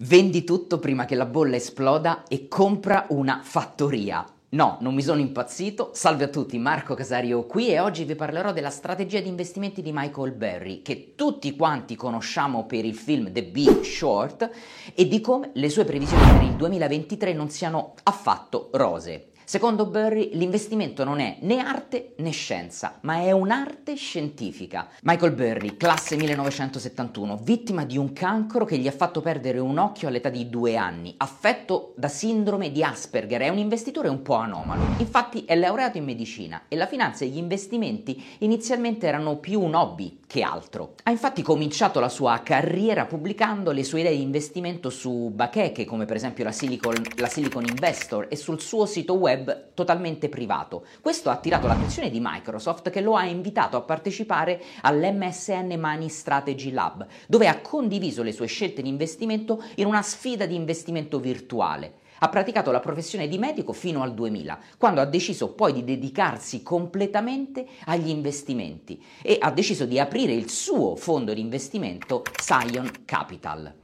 Vendi tutto prima che la bolla esploda e compra una fattoria. No, non mi sono impazzito. Salve a tutti, Marco Casario qui e oggi vi parlerò della strategia di investimenti di Michael Berry, che tutti quanti conosciamo per il film The Big Short, e di come le sue previsioni per il 2023 non siano affatto rose. Secondo Burry l'investimento non è né arte né scienza, ma è un'arte scientifica. Michael Burry, classe 1971, vittima di un cancro che gli ha fatto perdere un occhio all'età di due anni, affetto da sindrome di Asperger, è un investitore un po' anomalo. Infatti è laureato in medicina e la finanza e gli investimenti inizialmente erano più un hobby che altro. Ha infatti cominciato la sua carriera pubblicando le sue idee di investimento su bacheche come per esempio la Silicon, la Silicon Investor e sul suo sito web totalmente privato. Questo ha attirato l'attenzione di Microsoft che lo ha invitato a partecipare all'MSN Money Strategy Lab, dove ha condiviso le sue scelte di investimento in una sfida di investimento virtuale. Ha praticato la professione di medico fino al 2000, quando ha deciso poi di dedicarsi completamente agli investimenti e ha deciso di aprire il suo fondo di investimento Scion Capital.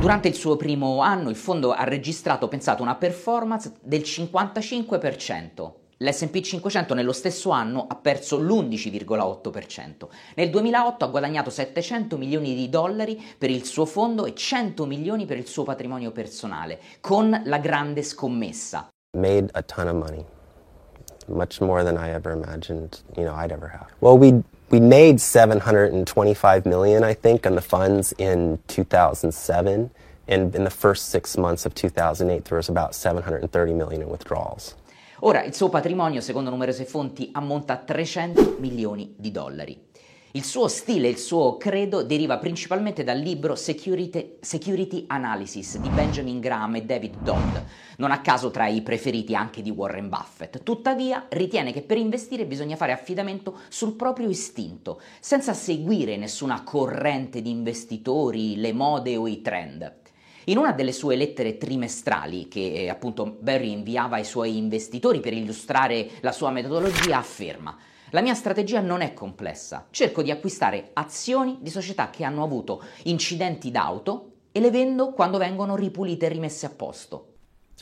Durante il suo primo anno il fondo ha registrato, pensate, una performance del 55%. L'SP 500 nello stesso anno ha perso l'11,8%. Nel 2008 ha guadagnato 700 milioni di dollari per il suo fondo e 100 milioni per il suo patrimonio personale, con la grande scommessa. Made a ton of money. Much more than I ever imagined, you know, I'd ever have. Well, we we made 725 million, I think, on the funds in 2007. And in the first six months of 2008, there was about 730 million in withdrawals. Ora, il suo patrimonio, secondo numerose fonti, ammonta a 300 milioni di dollari. Il suo stile, il suo credo deriva principalmente dal libro Security, Security, Analysis di Benjamin Graham e David Dodd, non a caso tra i preferiti anche di Warren Buffett. Tuttavia ritiene che per investire bisogna fare affidamento sul proprio istinto, senza seguire nessuna corrente di investitori, le mode o i trend. In una delle sue lettere trimestrali, che eh, appunto Barry inviava ai suoi investitori per illustrare la sua metodologia, afferma la mia strategia non è complessa. Cerco di acquistare azioni di società che hanno avuto incidenti d'auto e le vendo quando vengono ripulite e rimesse a posto.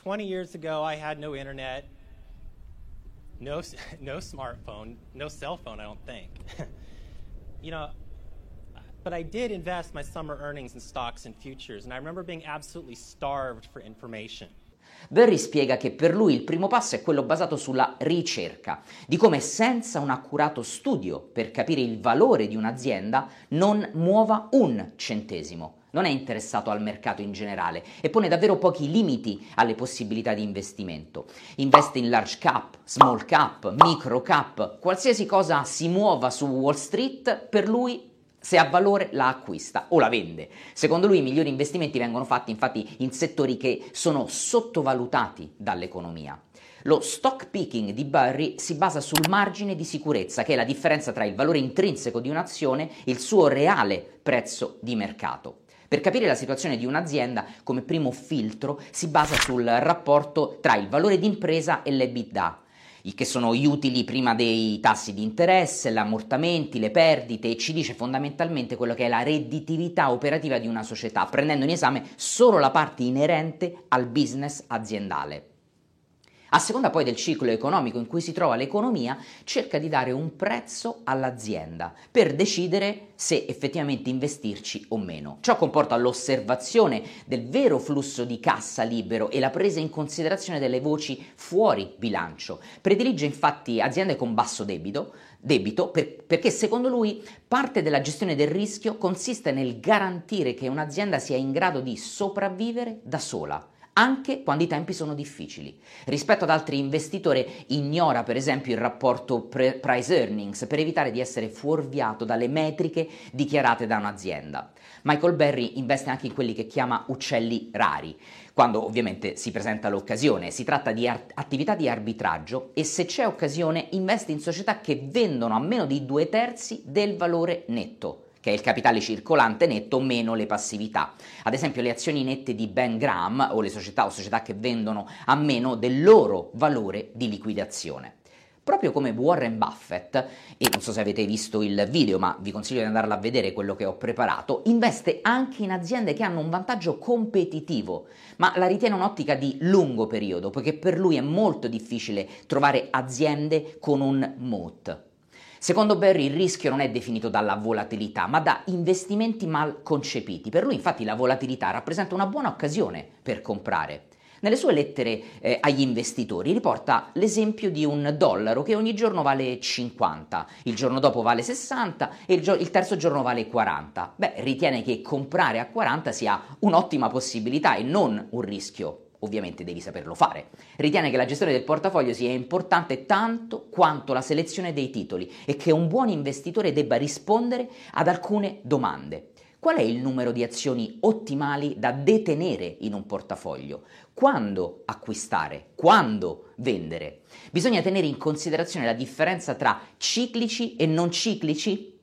20 years ago I had no internet, no, no smartphone, no cell phone, I don't think. you know, but I did invest my summer earnings in stocks and futures, and I remember being absolutely starved for information. Berry spiega che per lui il primo passo è quello basato sulla ricerca, di come senza un accurato studio per capire il valore di un'azienda non muova un centesimo. Non è interessato al mercato in generale e pone davvero pochi limiti alle possibilità di investimento. Investe in large cap, small cap, micro cap, qualsiasi cosa si muova su Wall Street, per lui se ha valore la acquista o la vende. Secondo lui i migliori investimenti vengono fatti infatti in settori che sono sottovalutati dall'economia. Lo stock picking di Burry si basa sul margine di sicurezza, che è la differenza tra il valore intrinseco di un'azione e il suo reale prezzo di mercato. Per capire la situazione di un'azienda, come primo filtro si basa sul rapporto tra il valore d'impresa e l'EBITDA, che sono gli utili prima dei tassi di interesse, gli ammortamenti, le perdite e ci dice fondamentalmente quello che è la redditività operativa di una società, prendendo in esame solo la parte inerente al business aziendale. A seconda poi del ciclo economico in cui si trova l'economia, cerca di dare un prezzo all'azienda per decidere se effettivamente investirci o meno. Ciò comporta l'osservazione del vero flusso di cassa libero e la presa in considerazione delle voci fuori bilancio. Predilige infatti aziende con basso debito, debito per, perché secondo lui parte della gestione del rischio consiste nel garantire che un'azienda sia in grado di sopravvivere da sola anche quando i tempi sono difficili. Rispetto ad altri investitori ignora per esempio il rapporto pre- price earnings per evitare di essere fuorviato dalle metriche dichiarate da un'azienda. Michael Berry investe anche in quelli che chiama uccelli rari, quando ovviamente si presenta l'occasione. Si tratta di art- attività di arbitraggio e se c'è occasione investe in società che vendono a meno di due terzi del valore netto che è il capitale circolante netto meno le passività. Ad esempio le azioni nette di Ben Graham o le società o società che vendono a meno del loro valore di liquidazione. Proprio come Warren Buffett, e non so se avete visto il video, ma vi consiglio di andarla a vedere quello che ho preparato, investe anche in aziende che hanno un vantaggio competitivo, ma la ritiene un'ottica di lungo periodo, poiché per lui è molto difficile trovare aziende con un moat. Secondo Barry il rischio non è definito dalla volatilità, ma da investimenti mal concepiti. Per lui infatti la volatilità rappresenta una buona occasione per comprare. Nelle sue lettere eh, agli investitori riporta l'esempio di un dollaro che ogni giorno vale 50, il giorno dopo vale 60 e il, gio- il terzo giorno vale 40. Beh, ritiene che comprare a 40 sia un'ottima possibilità e non un rischio ovviamente devi saperlo fare. Ritiene che la gestione del portafoglio sia importante tanto quanto la selezione dei titoli e che un buon investitore debba rispondere ad alcune domande. Qual è il numero di azioni ottimali da detenere in un portafoglio? Quando acquistare? Quando vendere? Bisogna tenere in considerazione la differenza tra ciclici e non ciclici?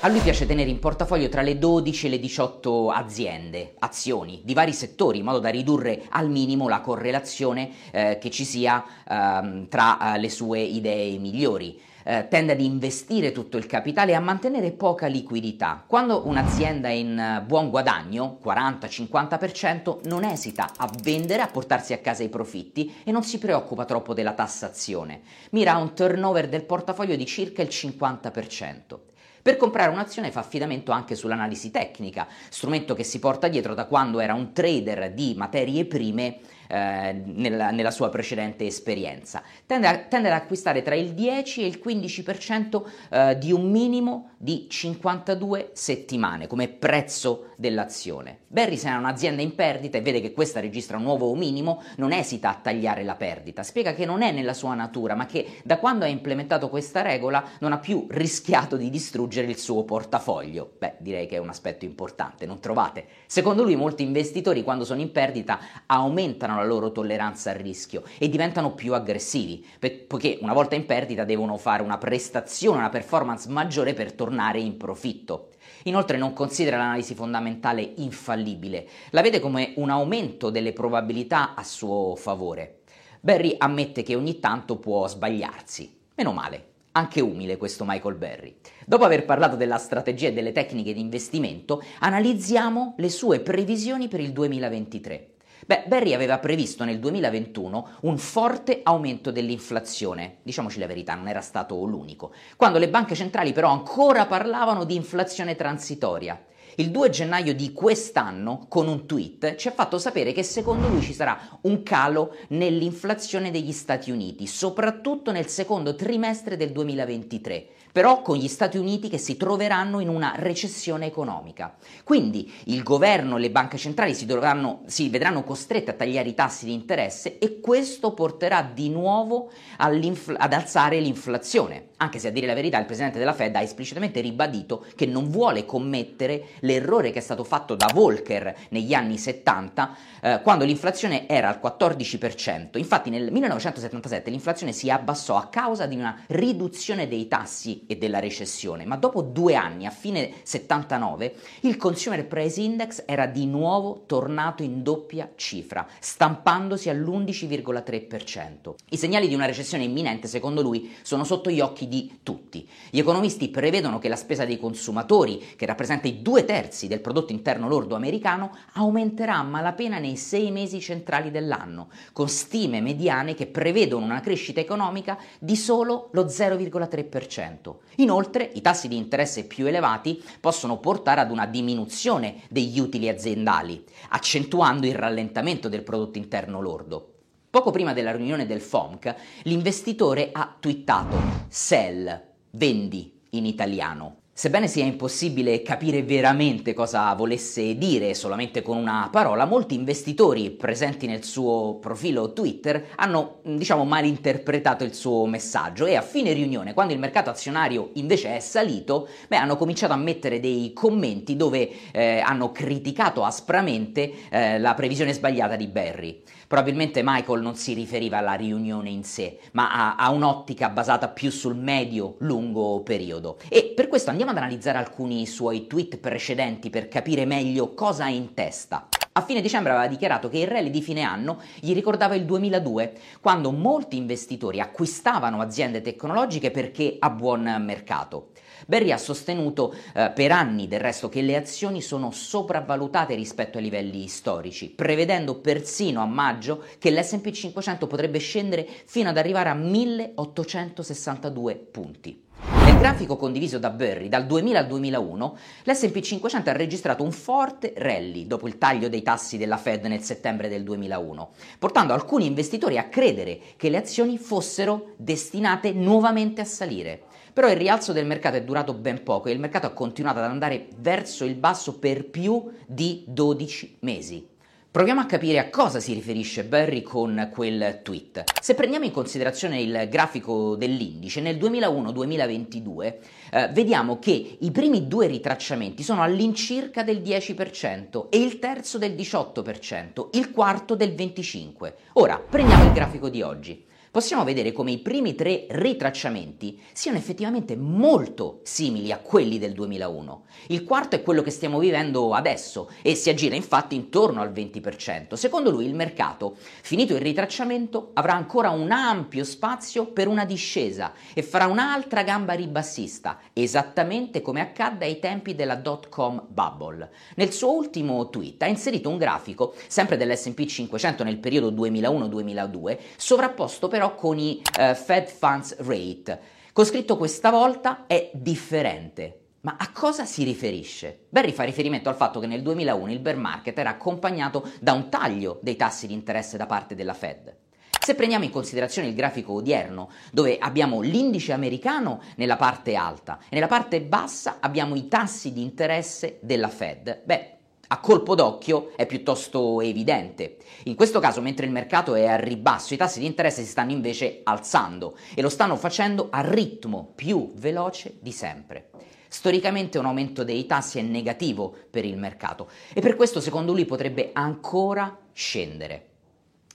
A lui piace tenere in portafoglio tra le 12 e le 18 aziende, azioni di vari settori, in modo da ridurre al minimo la correlazione eh, che ci sia eh, tra eh, le sue idee migliori eh, tende ad investire tutto il capitale e a mantenere poca liquidità. Quando un'azienda è in eh, buon guadagno, 40-50%, non esita a vendere, a portarsi a casa i profitti e non si preoccupa troppo della tassazione. Mira a un turnover del portafoglio di circa il 50%. Per comprare un'azione fa affidamento anche sull'analisi tecnica, strumento che si porta dietro da quando era un trader di materie prime eh, nella, nella, sua precedente esperienza. Tende, a, tende, ad acquistare tra il 10 e il 15% eh, di un minimo di 52 settimane come prezzo dell'azione. Barry se ha un'azienda in perdita e vede che questa registra un nuovo minimo, non esita a tagliare la perdita, spiega che non è nella sua natura, ma che da quando ha implementato questa regola non ha più rischiato di distruggere il suo portafoglio. Beh, direi che è un aspetto importante, non trovate? Secondo lui molti investitori quando sono in perdita aumentano la loro tolleranza al rischio e diventano più aggressivi, poiché una volta in perdita devono fare una prestazione, una performance maggiore per tornare in profitto. Inoltre non considera l'analisi fondamentale infallibile, la vede come un aumento delle probabilità a suo favore. Barry ammette che ogni tanto può sbagliarsi. Meno male, anche umile questo Michael Barry. Dopo aver parlato della strategia e delle tecniche di investimento, analizziamo le sue previsioni per il 2023. Beh, Barry aveva previsto nel 2021 un forte aumento dell'inflazione, diciamoci la verità, non era stato l'unico, quando le banche centrali però ancora parlavano di inflazione transitoria. Il 2 gennaio di quest'anno, con un tweet, ci ha fatto sapere che secondo lui ci sarà un calo nell'inflazione degli Stati Uniti, soprattutto nel secondo trimestre del 2023 però con gli Stati Uniti che si troveranno in una recessione economica. Quindi il governo e le banche centrali si, dovranno, si vedranno costrette a tagliare i tassi di interesse e questo porterà di nuovo ad alzare l'inflazione, anche se a dire la verità il presidente della Fed ha esplicitamente ribadito che non vuole commettere l'errore che è stato fatto da Volcker negli anni 70 eh, quando l'inflazione era al 14%. Infatti nel 1977 l'inflazione si abbassò a causa di una riduzione dei tassi e della recessione, ma dopo due anni, a fine 79, il Consumer Price Index era di nuovo tornato in doppia cifra, stampandosi all'11,3%. I segnali di una recessione imminente, secondo lui, sono sotto gli occhi di tutti. Gli economisti prevedono che la spesa dei consumatori, che rappresenta i due terzi del prodotto interno lordo americano, aumenterà a malapena nei sei mesi centrali dell'anno, con stime mediane che prevedono una crescita economica di solo lo 0,3%. Inoltre i tassi di interesse più elevati possono portare ad una diminuzione degli utili aziendali, accentuando il rallentamento del prodotto interno lordo. Poco prima della riunione del FOMC, l'investitore ha twittato sell, vendi in italiano. Sebbene sia impossibile capire veramente cosa volesse dire solamente con una parola, molti investitori presenti nel suo profilo Twitter hanno, diciamo, malinterpretato il suo messaggio e a fine riunione, quando il mercato azionario invece è salito, beh, hanno cominciato a mettere dei commenti dove eh, hanno criticato aspramente eh, la previsione sbagliata di Barry. Probabilmente Michael non si riferiva alla riunione in sé, ma a, a un'ottica basata più sul medio-lungo periodo. E per questo andiamo ad analizzare alcuni suoi tweet precedenti per capire meglio cosa ha in testa. A fine dicembre aveva dichiarato che il rally di fine anno gli ricordava il 2002, quando molti investitori acquistavano aziende tecnologiche perché a buon mercato. Berry ha sostenuto eh, per anni del resto che le azioni sono sopravvalutate rispetto ai livelli storici, prevedendo persino a maggio che l'SP 500 potrebbe scendere fino ad arrivare a 1862 punti. Nel grafico condiviso da Berry dal 2000 al 2001, l'SP 500 ha registrato un forte rally dopo il taglio dei tassi della Fed nel settembre del 2001, portando alcuni investitori a credere che le azioni fossero destinate nuovamente a salire. Però il rialzo del mercato è durato ben poco e il mercato ha continuato ad andare verso il basso per più di 12 mesi. Proviamo a capire a cosa si riferisce Barry con quel tweet. Se prendiamo in considerazione il grafico dell'indice, nel 2001-2022 eh, vediamo che i primi due ritracciamenti sono all'incirca del 10% e il terzo del 18%, il quarto del 25%. Ora, prendiamo il grafico di oggi possiamo vedere come i primi tre ritracciamenti siano effettivamente molto simili a quelli del 2001. Il quarto è quello che stiamo vivendo adesso e si aggira infatti intorno al 20%. Secondo lui il mercato, finito il ritracciamento, avrà ancora un ampio spazio per una discesa e farà un'altra gamba ribassista, esattamente come accadde ai tempi della dot-com bubble. Nel suo ultimo tweet ha inserito un grafico, sempre dell'S&P 500 nel periodo 2001-2002, sovrapposto però però con i uh, Fed Funds Rate. Con scritto questa volta è differente. Ma a cosa si riferisce? Barry fa riferimento al fatto che nel 2001 il bear market era accompagnato da un taglio dei tassi di interesse da parte della Fed. Se prendiamo in considerazione il grafico odierno, dove abbiamo l'indice americano nella parte alta e nella parte bassa abbiamo i tassi di interesse della Fed, beh, a colpo d'occhio è piuttosto evidente. In questo caso, mentre il mercato è a ribasso, i tassi di interesse si stanno invece alzando e lo stanno facendo a ritmo più veloce di sempre. Storicamente un aumento dei tassi è negativo per il mercato e per questo secondo lui potrebbe ancora scendere.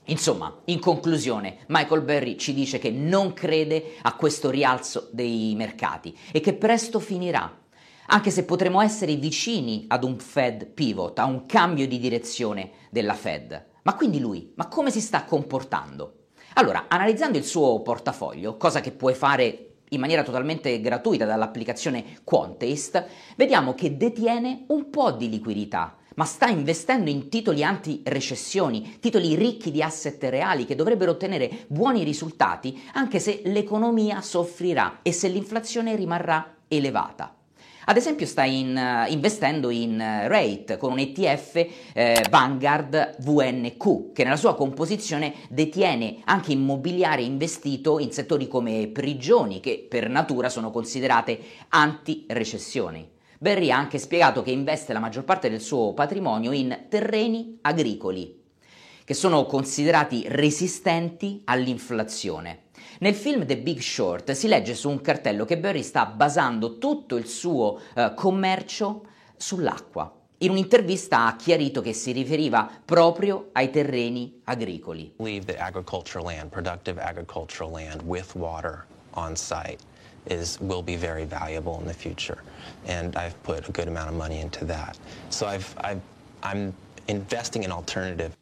Insomma, in conclusione, Michael Berry ci dice che non crede a questo rialzo dei mercati e che presto finirà anche se potremmo essere vicini ad un Fed pivot, a un cambio di direzione della Fed. Ma quindi lui, ma come si sta comportando? Allora, analizzando il suo portafoglio, cosa che puoi fare in maniera totalmente gratuita dall'applicazione Quantest, vediamo che detiene un po' di liquidità, ma sta investendo in titoli anti-recessioni, titoli ricchi di asset reali che dovrebbero ottenere buoni risultati anche se l'economia soffrirà e se l'inflazione rimarrà elevata. Ad esempio sta in, uh, investendo in uh, rate con un ETF eh, Vanguard VNQ che nella sua composizione detiene anche immobiliare investito in settori come prigioni che per natura sono considerate anti-recessioni. Berry ha anche spiegato che investe la maggior parte del suo patrimonio in terreni agricoli che sono considerati resistenti all'inflazione. Nel film The Big Short si legge su un cartello che Barry sta basando tutto il suo uh, commercio sull'acqua. In un'intervista ha chiarito che si riferiva proprio ai terreni agricoli. believe that agricultural land, productive agricultural land with water on site is will be very valuable in the future and I've put a good amount of money into that. So I've, I've I'm.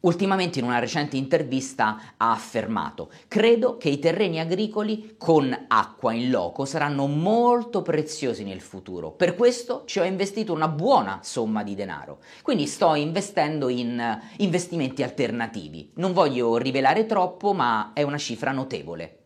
Ultimamente in una recente intervista ha affermato credo che i terreni agricoli con acqua in loco saranno molto preziosi nel futuro, per questo ci ho investito una buona somma di denaro, quindi sto investendo in investimenti alternativi. Non voglio rivelare troppo ma è una cifra notevole.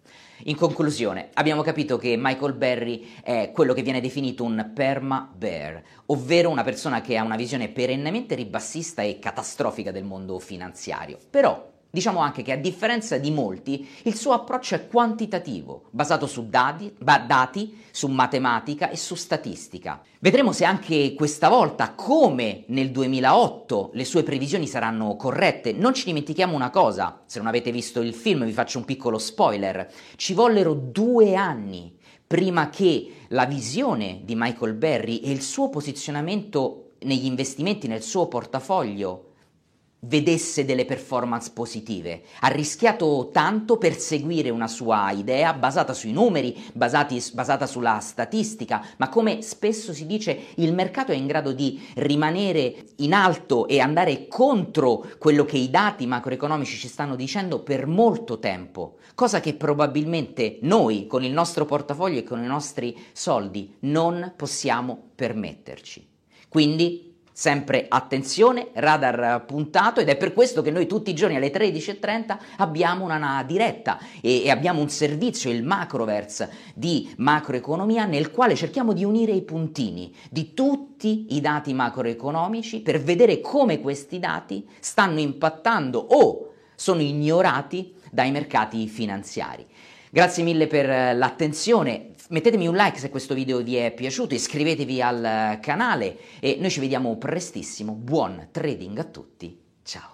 In conclusione, abbiamo capito che Michael Berry è quello che viene definito un perma bear, ovvero una persona che ha una visione perennemente ribassista e catastrofica del mondo finanziario. Però Diciamo anche che a differenza di molti, il suo approccio è quantitativo, basato su dati, dati, su matematica e su statistica. Vedremo se anche questa volta, come nel 2008, le sue previsioni saranno corrette. Non ci dimentichiamo una cosa, se non avete visto il film vi faccio un piccolo spoiler, ci vollero due anni prima che la visione di Michael Berry e il suo posizionamento negli investimenti nel suo portafoglio vedesse delle performance positive. Ha rischiato tanto per seguire una sua idea basata sui numeri, basati, basata sulla statistica, ma come spesso si dice il mercato è in grado di rimanere in alto e andare contro quello che i dati macroeconomici ci stanno dicendo per molto tempo, cosa che probabilmente noi con il nostro portafoglio e con i nostri soldi non possiamo permetterci. Quindi Sempre attenzione, radar puntato ed è per questo che noi tutti i giorni alle 13.30 abbiamo una diretta e, abbiamo un servizio, il Macroverse di macroeconomia nel quale cerchiamo di unire i puntini di tutti i dati macroeconomici per vedere come questi dati stanno impattando o sono ignorati dai mercati finanziari. Grazie mille per l'attenzione, Mettetemi un like se questo video vi è piaciuto, iscrivetevi al canale e noi ci vediamo prestissimo. Buon trading a tutti, ciao!